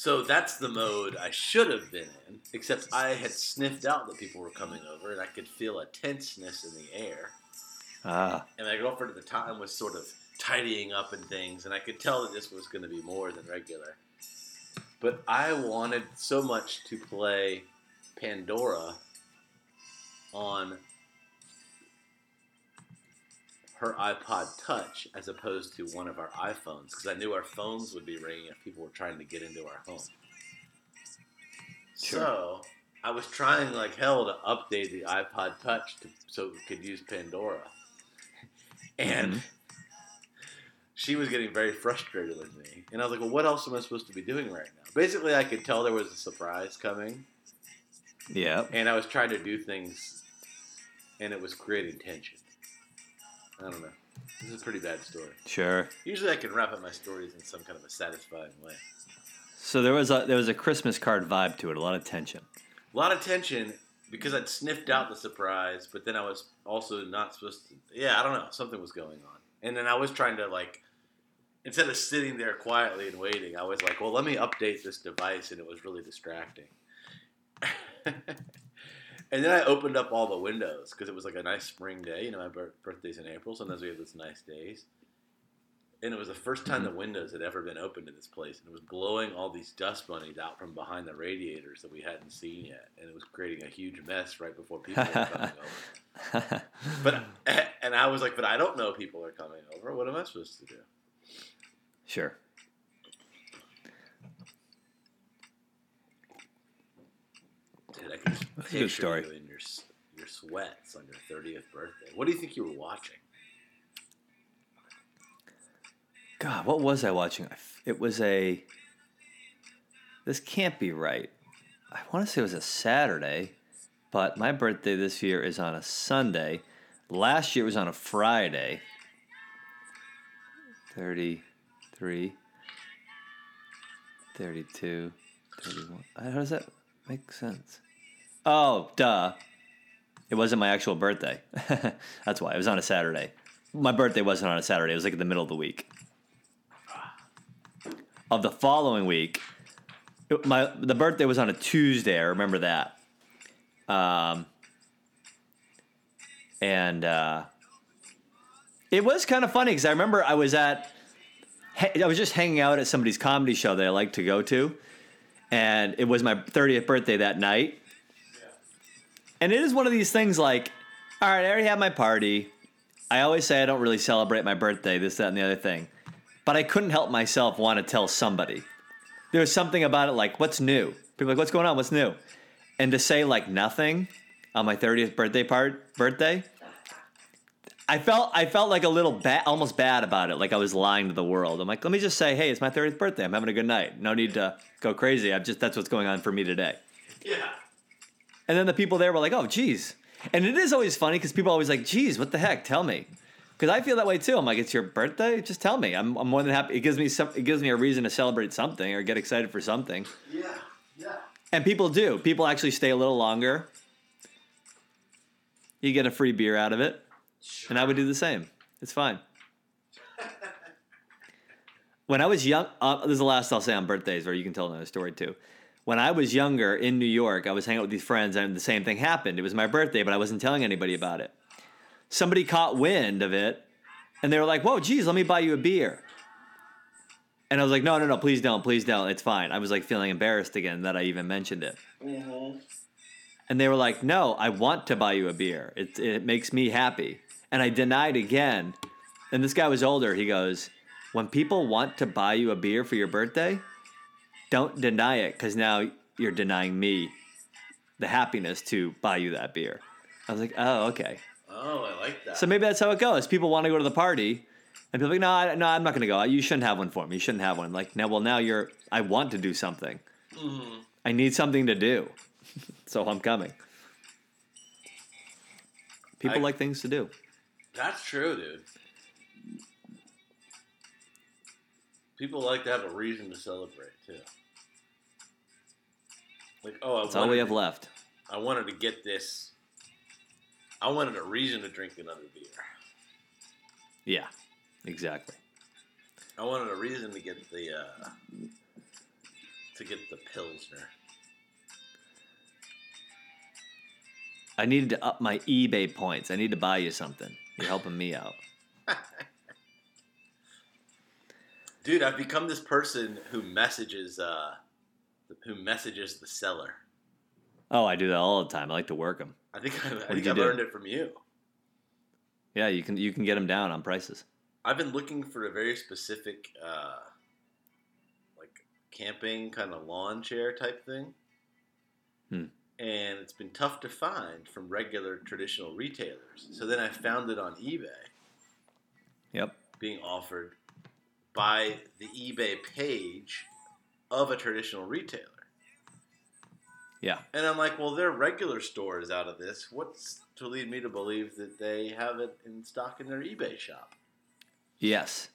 so that's the mode i should have been in except i had sniffed out that people were coming over and i could feel a tenseness in the air Ah. and my girlfriend at the time was sort of tidying up and things, and I could tell that this was going to be more than regular. But I wanted so much to play Pandora on her iPod Touch as opposed to one of our iPhones because I knew our phones would be ringing if people were trying to get into our home. Sure. So I was trying like hell to update the iPod Touch to, so it could use Pandora. And Mhm. she was getting very frustrated with me. And I was like, well, what else am I supposed to be doing right now? Basically, I could tell there was a surprise coming. Yeah. And I was trying to do things, and it was creating tension. I don't know. This is a pretty bad story. Sure. Usually I can wrap up my stories in some kind of a satisfying way. So there was a there was a Christmas card vibe to it. A lot of tension. A lot of tension because I'd sniffed out the surprise, but then I was also not supposed to. Yeah, I don't know. Something was going on. And then I was trying to, like, instead of sitting there quietly and waiting, I was like, well, let me update this device, and it was really distracting. [laughs] and then I opened up all the windows because it was like a nice spring day. You know, my bir- birthday's in April. Sometimes we have these nice days. And it was the first time mm-hmm. the windows had ever been opened in this place, and it was blowing all these dust bunnies out from behind the radiators that we hadn't seen yet, and it was creating a huge mess right before people were coming [laughs] over. But eh, and I was like, but I don't know people are coming over. What am I supposed to do? sure. I can [laughs] That's a good story. you in your your sweats on your thirtieth birthday. What do you think you were watching? God, what was I watching? It was a. This can't be right. I want to say it was a Saturday, but my birthday this year is on a Sunday. Last year was on a Friday. 33, 32, 31. How does that make sense? Oh, duh. It wasn't my actual birthday. [laughs] That's why. It was on a Saturday. My birthday wasn't on a Saturday. It was like in the middle of the week of the following week. My the birthday was on a Tuesday. I remember that. Um, and uh, it was kind of funny because I remember I was at I was just hanging out at somebody's comedy show that I like to go to, and it was my 30th birthday that night. And it is one of these things like, all right, I already had my party. I always say I don't really celebrate my birthday, this, that, and the other thing but I couldn't help myself want to tell somebody. There was something about it like, what's new? People like, what's going on? What's new? And to say like nothing on my 30th birthday part birthday, I felt I felt like a little bad, almost bad about it. Like I was lying to the world. I'm like, let me just say, hey, it's my 30th birthday. I'm having a good night. No need to go crazy. I've just that's what's going on for me today. Yeah. And then the people there were like, oh, geez. And it is always funny because people are always like, geez, what the heck? Tell me. Because I feel that way too. I'm like, it's your birthday. Just tell me. I'm, I'm more than happy. It gives me some. It gives me a reason to celebrate something or get excited for something. Yeah, yeah. And people do. People actually stay a little longer. You get a free beer out of it, and I would do the same. It's fine. when I was young, uh, this is the last I'll say on birthdays, or you can tell another story too. When I was younger in New York, I was hanging out with these friends, and the same thing happened. It was my birthday, but I wasn't telling anybody about it. Somebody caught wind of it, and they were like, "Whoa, geez, let me buy you a beer." And I was like, "No, no, no, please don't, please don't. It's fine." I was like feeling embarrassed again that I even mentioned it. Mm-hmm. And they were like, "No, I want to buy you a beer. It it makes me happy." And I denied again. And this guy was older. He goes, "When people want to buy you a beer for your birthday, don't deny it cuz now you're denying me the happiness to buy you that beer." I was like, "Oh, okay." Oh, I like that. So maybe that's how it goes. People want to go to the party, and people are like, no, I, no, I'm not going to go. You shouldn't have one for me. You shouldn't have one. Like, now, well, now you're. I want to do something. Hmm. I need something to do, [laughs] so I'm coming. People I- like things to do. That's true, dude. People like to have a reason to celebrate too. Like, oh, I That's all we have to- left. I wanted to get this. I wanted a reason to drink another beer. Yeah, exactly. I wanted a reason to get the uh, to get the pilsner. I needed to up my eBay points. I need to buy you something. You're helping me out. [laughs] Dude, I've become this person who messages uh, who messages the seller. Oh, I do that all the time. I like to work them. I think I, I think I learned it from you. Yeah, you can you can get them down on prices. I've been looking for a very specific, uh, like camping kind of lawn chair type thing, Hmm. and it's been tough to find from regular traditional retailers. So then I found it on eBay, Yep. being offered by the eBay page of a traditional retailer. Yeah. And I'm like, well, their regular store is out of this. What's to lead me to believe that they have it in stock in their eBay shop? Yes.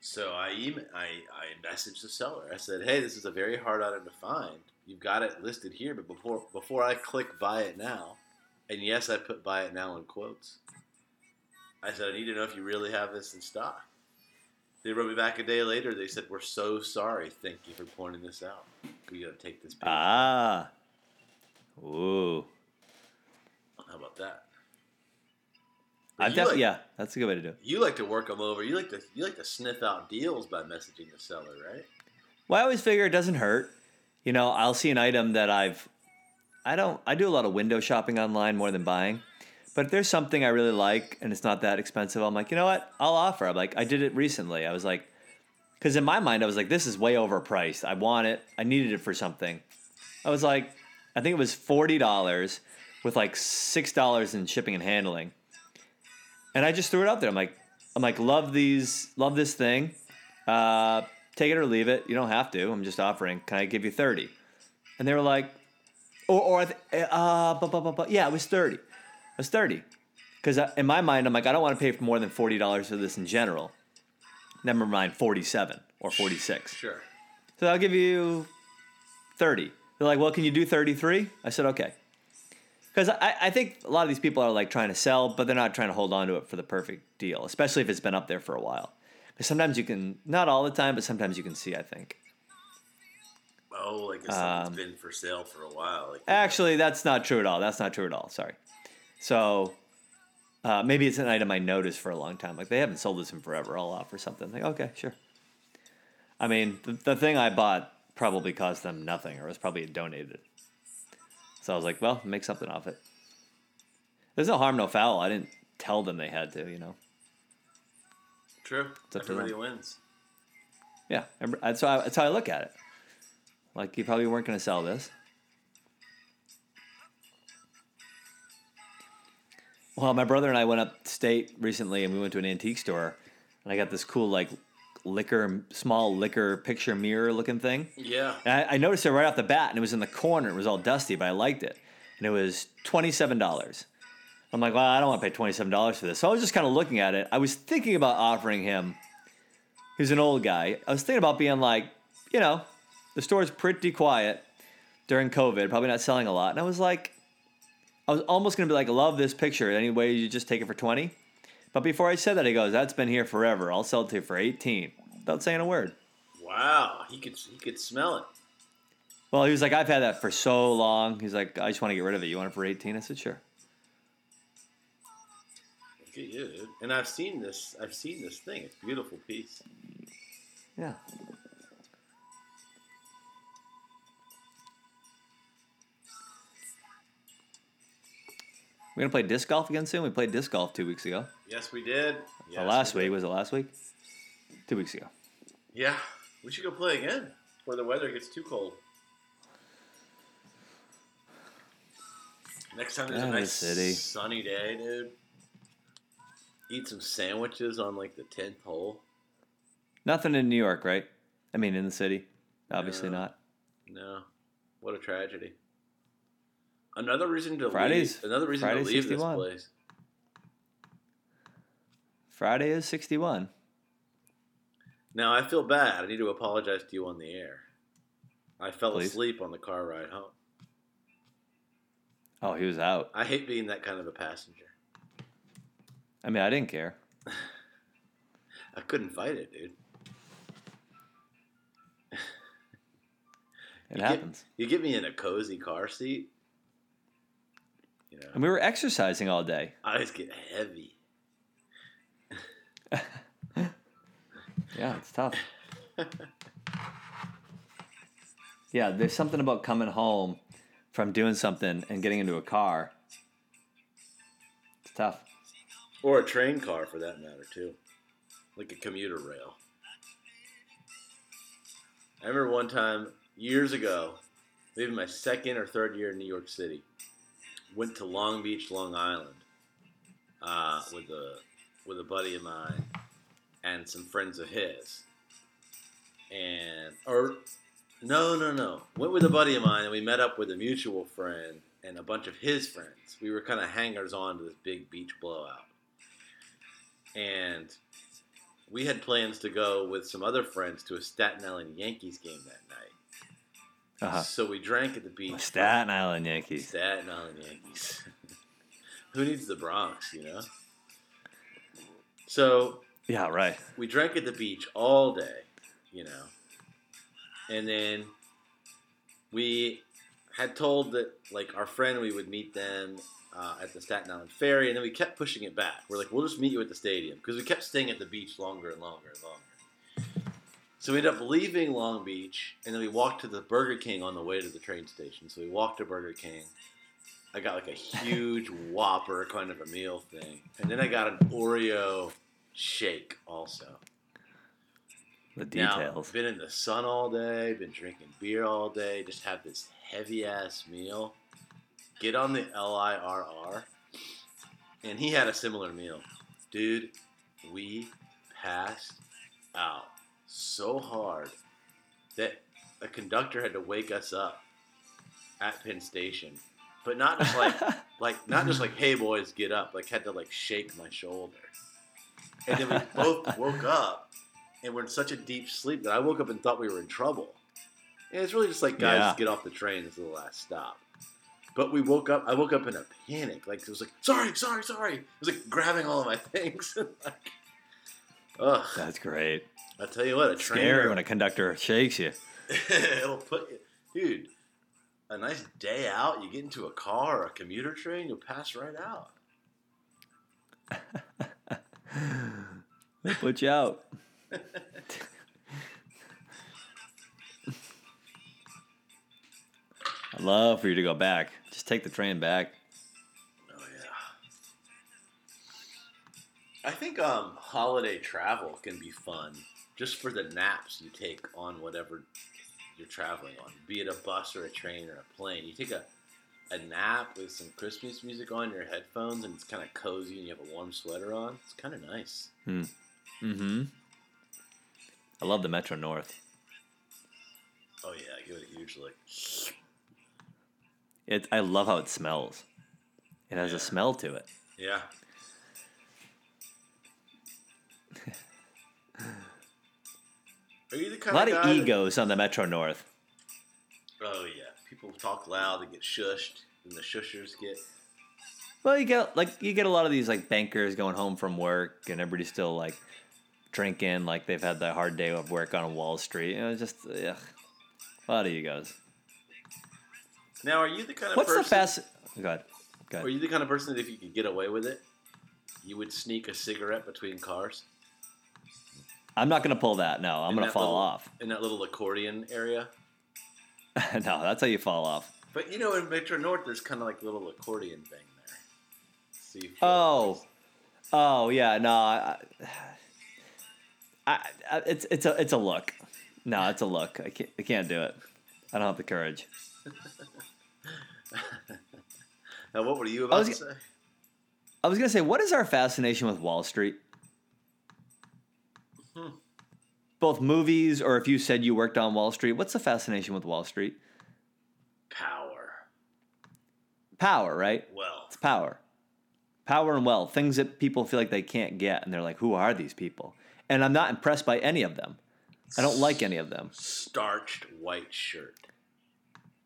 So I, email, I I messaged the seller. I said, "Hey, this is a very hard item to find. You've got it listed here, but before before I click buy it now, and yes, I put buy it now in quotes. I said, I need to know if you really have this in stock. They wrote me back a day later. They said, "We're so sorry. Thank you for pointing this out. We got to take this. Page. Ah. Ooh. How about that? I def- like- yeah, that's a good way to do it. You like to work them over. You like to you like to sniff out deals by messaging the seller, right? Well, I always figure it doesn't hurt. You know, I'll see an item that I've, I don't, I do a lot of window shopping online more than buying. But if there's something I really like and it's not that expensive, I'm like, you know what? I'll offer. I'm like, I did it recently. I was like, because in my mind, I was like, this is way overpriced. I want it. I needed it for something. I was like, I think it was $40 with like $6 in shipping and handling. And I just threw it out there. I'm like, I'm like, love these, love this thing. Uh, take it or leave it. You don't have to. I'm just offering. Can I give you 30? And they were like, or, or uh, but, but, but, yeah, it was 30. It was 30. Because in my mind, I'm like, I don't want to pay for more than $40 for this in general. Never mind 47 or 46. Sure. So I'll give you 30. They're like, well, can you do 33? I said, okay. Because I, I think a lot of these people are like trying to sell, but they're not trying to hold on to it for the perfect deal, especially if it's been up there for a while. Because sometimes you can, not all the time, but sometimes you can see, I think. Oh, like something's Um, been for sale for a while. Like Actually, that's not true at all. That's not true at all. Sorry. So uh, maybe it's an item I noticed for a long time. Like they haven't sold this in forever. I'll offer something. Like okay, sure. I mean, the, the thing I bought probably cost them nothing, or was probably donated. So I was like, well, make something off it. There's no harm, no foul. I didn't tell them they had to. You know. True. It's up to Everybody wins. Yeah, that's how I, that's how I look at it. Like you probably weren't going to sell this. Well, my brother and I went upstate recently, and we went to an antique store, and I got this cool like liquor, small liquor picture mirror looking thing. Yeah. And I, I noticed it right off the bat, and it was in the corner. It was all dusty, but I liked it, and it was twenty seven dollars. I'm like, well, I don't want to pay twenty seven dollars for this. So I was just kind of looking at it. I was thinking about offering him. He's an old guy. I was thinking about being like, you know, the store's pretty quiet during COVID, probably not selling a lot. And I was like, I was almost gonna be like, love this picture. Anyway, you just take it for twenty. But before I said that, he goes, "That's been here forever. I'll sell it to you for 18 without saying a word." Wow, he could he could smell it. Well, he was like, "I've had that for so long." He's like, "I just want to get rid of it. You want it for 18?" I said, "Sure." Look at you, dude. And I've seen this. I've seen this thing. It's a beautiful piece. Yeah. We're gonna play disc golf again soon. We played disc golf two weeks ago. Yes, we did. Yes, last we week did. was it last week? Two weeks ago. Yeah, we should go play again before the weather gets too cold. Next time there's Down a the nice city. sunny day, dude. Eat some sandwiches on like the tenth hole. Nothing in New York, right? I mean, in the city. Obviously No. not. No, what a tragedy. Another reason to Fridays- leave. Another reason Friday to leave 61. this place. Friday is 61. Now I feel bad. I need to apologize to you on the air. I fell Please. asleep on the car ride home. Oh, he was out. I hate being that kind of a passenger. I mean, I didn't care. [laughs] I couldn't fight it, dude. It You happens. Get, you get me in a cozy car seat. Know, And we were exercising all day. I eyes get heavy. Yeah, it's tough. yeah, there's something about coming home from doing something and getting into a car. It's tough. Or a train car for that matter, too. Like a commuter rail. I remember one time, years ago, maybe my second or third year in New York City, went to Long Beach, Long Island, uh, with a with a buddy of mine and some friends of his. And or no, no, no. Went with a buddy of mine and we met up with a mutual friend and a bunch of his friends. We were kind of hangers on to this big beach blowout. And we had plans to go with some other friends to a Staten Island Yankees game that night. Uh-huh. So we drank at the beach. Staten Island Yankees. Staten Island Yankees. [laughs] Who needs the Bronx, you know? So Yeah, right. we drank at the beach all day, you know. And then we had told that, like, our friend, we would meet them uh, at the Staten Island Ferry, and then we kept pushing it back. We're like, we'll just meet you at the stadium because we kept staying at the beach longer and longer and longer. So we ended up leaving Long Beach, and then we walked to the Burger King on the way to the train station. So we walked to Burger King. I got like a huge [laughs] Whopper kind of a meal thing, and then I got an Oreo shake also. The Now, details. been in the sun all day, been drinking beer all day, just have this heavy ass meal. Get on the LIRR. And he had a similar meal. Dude, we passed out so hard that a conductor had to wake us up at Penn Station. But not just like [laughs] like not just like, hey boys, get up. Like had to like shake my shoulder. And then we [laughs] both woke up and we're in such a deep sleep that I woke up and thought we were in trouble. And it's really just like, guys, Yeah. get off the train. This is the last stop. But we woke up. I woke up in a panic. Like it was like, sorry, sorry, sorry. It was like grabbing all of my [laughs] things. like, ugh. That's great. I tell you what, a train. Scary when a conductor shakes you. [laughs] It'll put you, dude. A nice day out. You get into a car or a commuter train, you'll pass right out. They put you out. [laughs] I'd love for you to go back. Just take the train back. Oh yeah. I think um, holiday travel can be fun, just for the naps you take on whatever you're traveling on, be it a bus or a train or a plane. You take a a nap with some Christmas music on your headphones, and it's kind of cozy, and you have a warm sweater on. It's kind of nice. Hmm. Mm-hmm. I love the Metro North. Oh yeah, give it a huge lick. It. I love how it smells. It has Yeah. a smell to it. Yeah. A lot of of guy that- egos on the Metro North. oh yeah, people talk loud, they get shushed, and the shushers get. Well, you get like you get a lot of these like bankers going home from work, and everybody's still like drinking, like they've had the hard day of work on Wall Street. You know, just ugh. a lot of egos. Now, are you the kind of What's person? the fast? Go ahead. Go Are you the kind of person that if you could get away with it, you would sneak a cigarette between cars? I'm not gonna pull that. No, I'm In gonna fall little- off. in that little accordion area. [laughs] no, that's how you fall off. But you know, in Metro North, there's kind of like a little accordion thing there. Feel- Oh, oh yeah. No, I, I, I, it's it's a it's a look. No, it's a look. I can't I can't do it. I don't have the courage. [laughs] Now, what were you about was to say? I was gonna say, what is our fascination with Wall Street? Hmm. Both movies, or if you said you worked on Wall Street, what's the fascination with Wall Street? Power, Power, right? Well, It's power. Power and wealth, things that people feel like they can't get, and they're like, "Who are these people?" And I'm not impressed by any of them. I don't like any of them. Starched white shirt.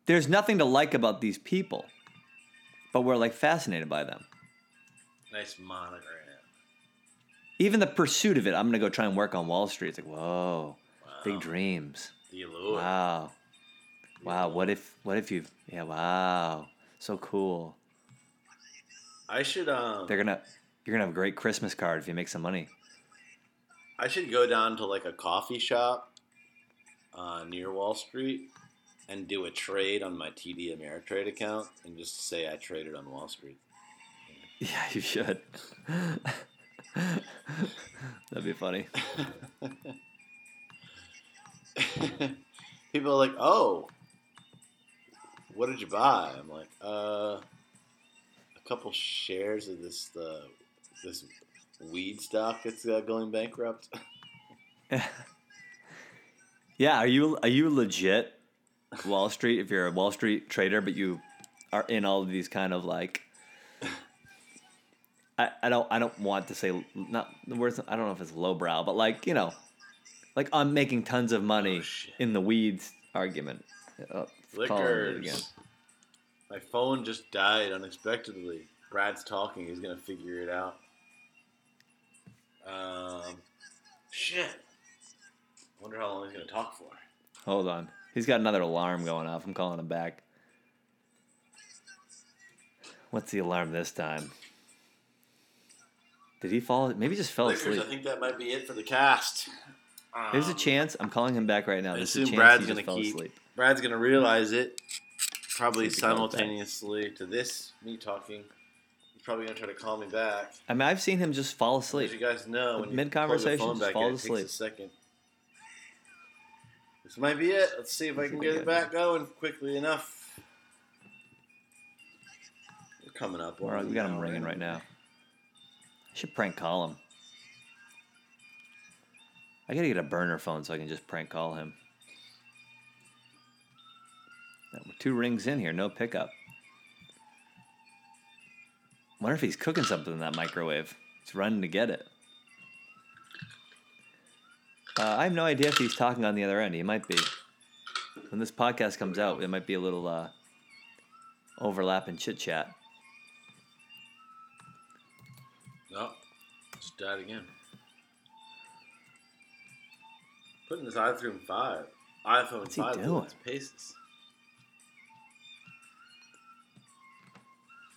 There's nothing to like about these people, but we're like fascinated by them. Nice monogram. Even the pursuit of it, I'm gonna go try and work on Wall Street. It's like, whoa, Wow. big dreams. The allure. Wow. The Wow, what if what if you yeah, wow. So cool. I should um They're gonna you're gonna have a great Christmas card if you make some money. I should go down to like a coffee shop uh, near Wall Street and do a trade on my TD Ameritrade account and just say I traded on Wall Street. [laughs] Yeah, you should. [laughs] [laughs] That'd be funny. [laughs] People are like, "Oh, what did you buy?" I'm like, "Uh, a couple shares of this uh, this weed stock that's uh, going bankrupt." [laughs] Yeah, are you are you legit Wall Street if you're a Wall Street trader but you are in all of these kind of like I, I don't I don't want to say not the words I don't know if it's lowbrow but like you know like I'm making tons of money Oh, in the weeds argument. Oh, again. My phone just died unexpectedly. Brad's talking. He's gonna figure it out. Um, shit. Wonder how long he's gonna talk for. Hold on. He's got another alarm going off. I'm calling him back. What's the alarm this time? Did he fall? Maybe he just fell Liquors, asleep. I think that might be it for the cast. There's a Um, chance. I'm calling him back right now. I There's a assume chance Brad's gonna fell keep- asleep. Brad's gonna realize it. Probably See if he calls back. simultaneously to this me talking. He's probably gonna try to call me back. I mean, I've seen him just fall As asleep. you guys know, when Mid-conversation, plug the phone just falls it takes asleep. a second. This might be it. Let's see if I can get it back going quickly enough. We're coming up. All on we got him ringing right now. I should prank call him. I gotta get a burner phone so I can just prank call him. Two rings in here, no pickup. Wonder if he's cooking something in that microwave. He's running to get it. Uh, I have no idea if he's talking on the other end. He might be. When this podcast comes out, it might be a little uh, overlap and chit chat. Just died again. Putting this iPhone five, iPhone What's he five doing? paces.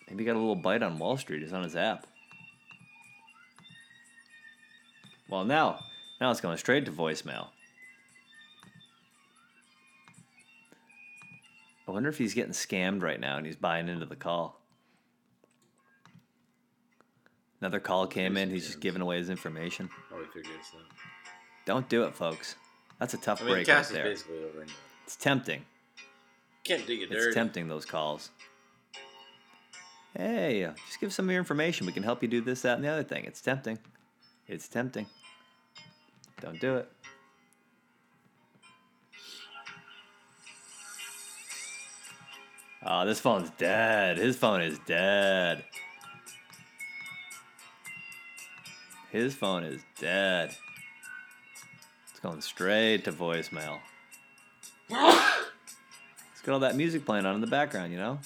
Maybe he got a little bite on Wall Street. It's on his app. Well, now, now it's going straight to voicemail. I wonder if he's getting scammed right now and he's buying into the call. Another call came in. He's just giving away his information. Figured this out. Don't do it, folks. That's a tough I mean, break right there. basically over anyway. It's tempting. Can't dig it It's dirty. tempting those calls. Hey, uh, just give some of your information. We can help you do this, that, and the other thing. It's tempting. It's tempting. Don't do it. Oh, this phone's dead. His phone is dead. His phone is dead. It's going straight to voicemail. [laughs] It's got all that music playing on in the background, you know?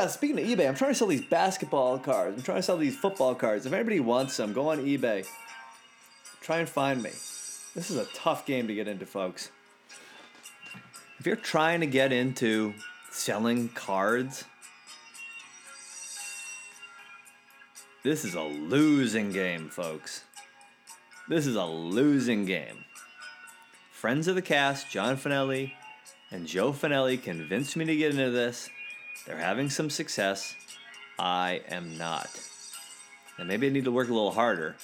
Yeah, speaking of eBay, I'm trying to sell these basketball cards. I'm trying to sell these football cards. If anybody wants some, go on eBay. Try and find me. This is a tough game to get into, folks. If you're trying to get into selling cards, this is a losing game, folks. This is a losing game. Friends of the cast, John Finelli and Joe Finelli, convinced me to get into this. They're having some success. I am not. And maybe I need to work a little harder.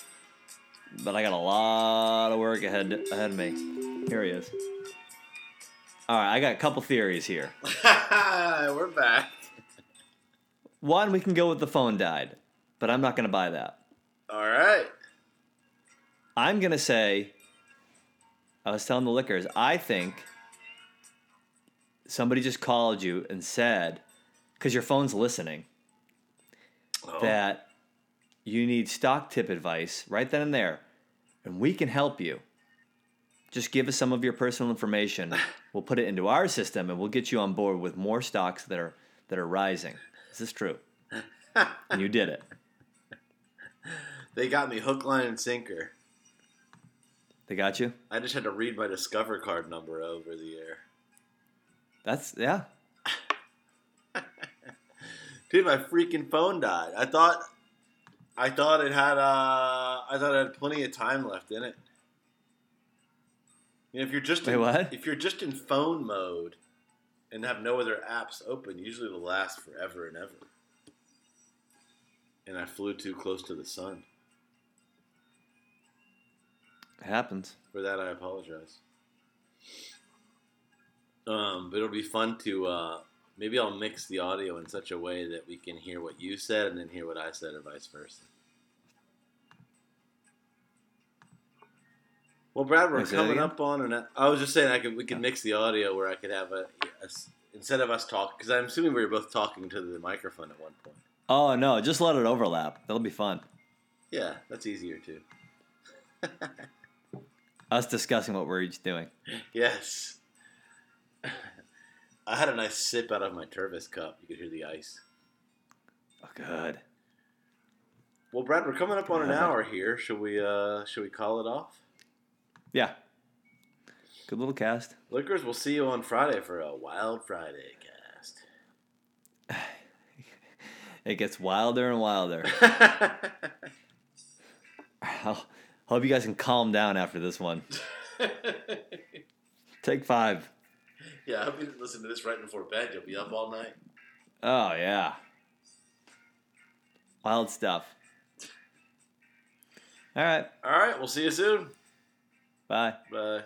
But I got a lot of work ahead ahead of me. Here he is. All right, I got a couple theories here. [laughs] We're back. One, we can go with the phone died, but I'm not going to buy that. All right. I'm going to say, I was telling the liquors, I think somebody just called you and said, because your phone's listening, Oh. that you need stock tip advice right then and there, and we can help you. Just give us some of your personal information. [sighs] We'll put it into our system, and we'll get you on board with more stocks that are that are rising. Is this true? [laughs] and you did it. They got me hook, line, and sinker. They got you. I just had to read my Discover card number over the air. That's yeah. Dude, my freaking phone died. I thought, I thought it had, uh, I thought it had plenty of time left in it. You know, if you're just Wait, in, what? if you're just in phone mode and have no other apps open, usually it'll last forever and ever. And I flew too close to the sun. It happens. For that, I apologize. Um, but it'll be fun to uh, maybe I'll mix the audio in such a way that we can hear what you said and then hear what I said, or vice versa. Well, Brad, we're Wait, say that coming up on an. I was just saying I could we could mix the audio where I could have a instead of us talking because I'm assuming we were both talking to the microphone at one point. Oh no, just let it overlap. That'll be fun. Yeah, that's easier too. [laughs] Us discussing what we're each doing. Yes. [laughs] I had a nice sip out of my Tervis cup. You could hear the ice. Oh, good. Well, Brad, we're coming up on an hour here. Should we uh should we call it off? Yeah. Good little cast. Liquors, we'll see you on Friday for a Wild Friday cast. [laughs] It gets wilder and wilder. [laughs] I'll, hope you guys can calm down after this one. [laughs] Take five. Yeah, I hope you didn't listen to this right before bed. You'll be up all night. Oh yeah. Wild stuff. All right. All right, we'll see you soon. Bye. Bye.